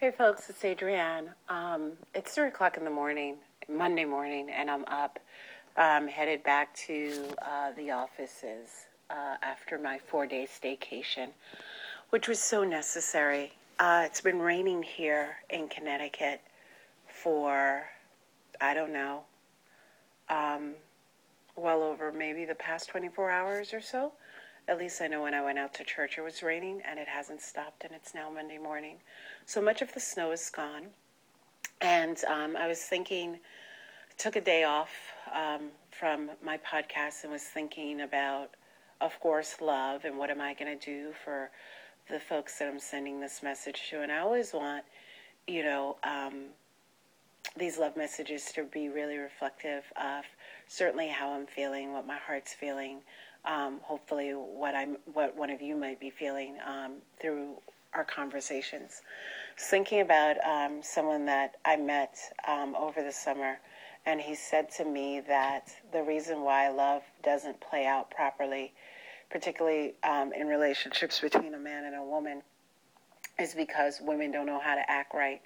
Hey folks, it's Adrienne. Um, it's three o'clock in the morning, Monday morning, and I'm up, um, headed back to uh, the offices uh, after my four-day staycation, which was so necessary. Uh, it's been raining here in Connecticut for, I don't know, um, well over maybe the past 24 hours or so. At least I know when I went out to church it was raining and it hasn't stopped, and it's now Monday morning. So much of the snow is gone. And um, I was thinking, took a day off um, from my podcast and was thinking about, of course, love and what am I going to do for the folks that I'm sending this message to. And I always want, you know, um, these love messages to be really reflective of certainly how I'm feeling, what my heart's feeling, um, hopefully what I'm, what one of you might be feeling um, through our conversations. Thinking about um, someone that I met um, over the summer, and he said to me that the reason why love doesn't play out properly, particularly um, in relationships between a man and a woman, is because women don't know how to act right.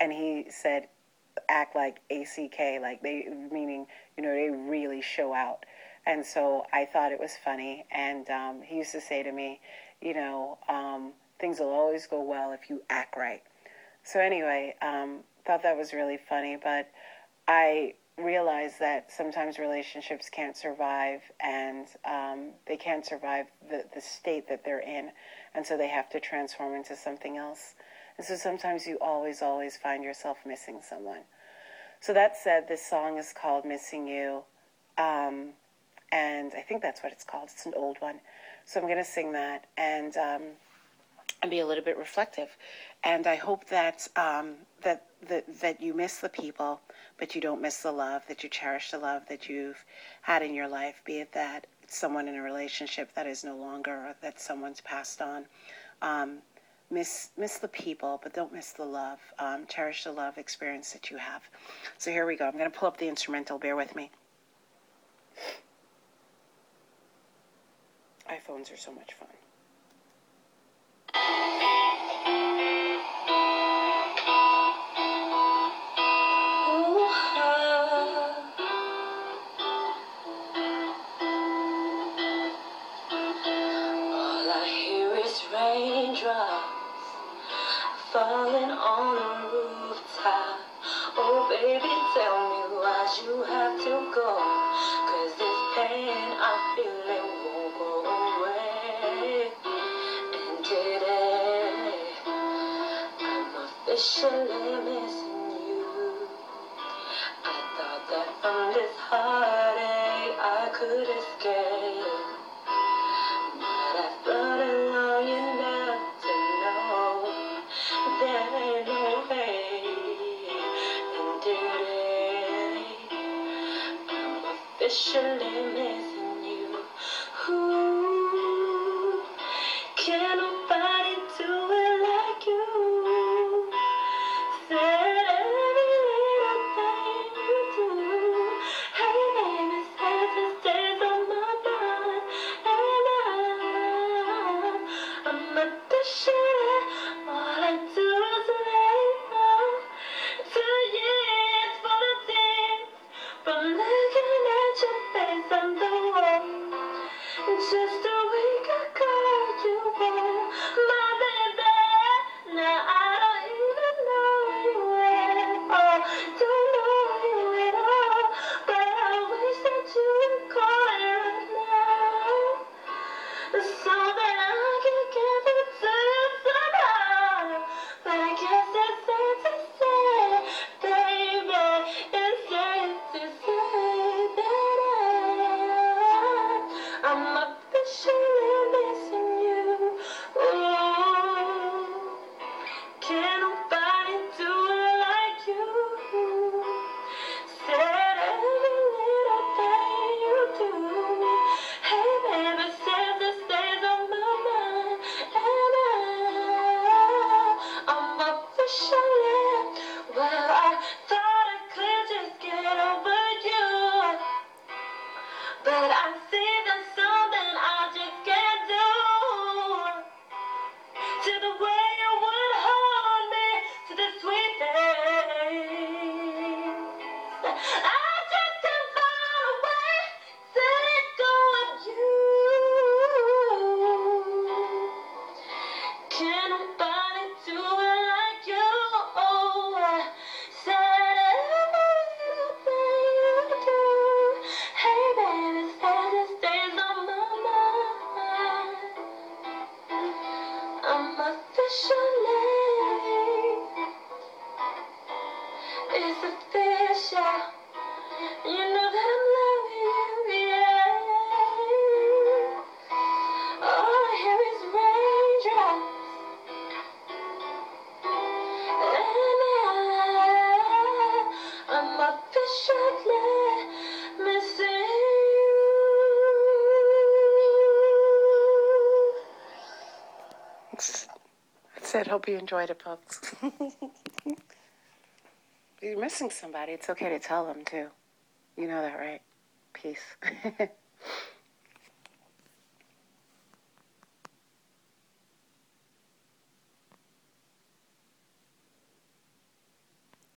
And he said, act like ACK, like they, meaning, you know, they really show out. And so I thought it was funny. And um, he used to say to me, you know, um, things will always go well if you act right. So anyway, um, thought that was really funny, but I realized that sometimes relationships can't survive and um, they can't survive the, the state that they're in, and so they have to transform into something else. And so sometimes you always, always find yourself missing someone. So that said, this song is called Missing You. Um, and I think that's what it's called. It's an old one. So I'm going to sing that. And um, and be a little bit reflective. And I hope that um, that that that you miss the people, but you don't miss the love. That you cherish the love that you've had in your life. Be it that it's someone in a relationship that is no longer, or that someone's passed on. Um, miss miss the people, but don't miss the love. Um, cherish the love experience that you have. So here we go. I'm going to pull up the instrumental. Bear with me. iPhones are so much fun. falling on rooftop. Oh, baby, tell me why'd you have to go? Officially missing you. I thought that from this heartache I could escape. But I thought along enough to know there ain't way. And today, I'm officially missing ago, It. Hope you enjoyed it, folks. You're missing somebody. It's okay to tell them, too. You know that, right? Peace.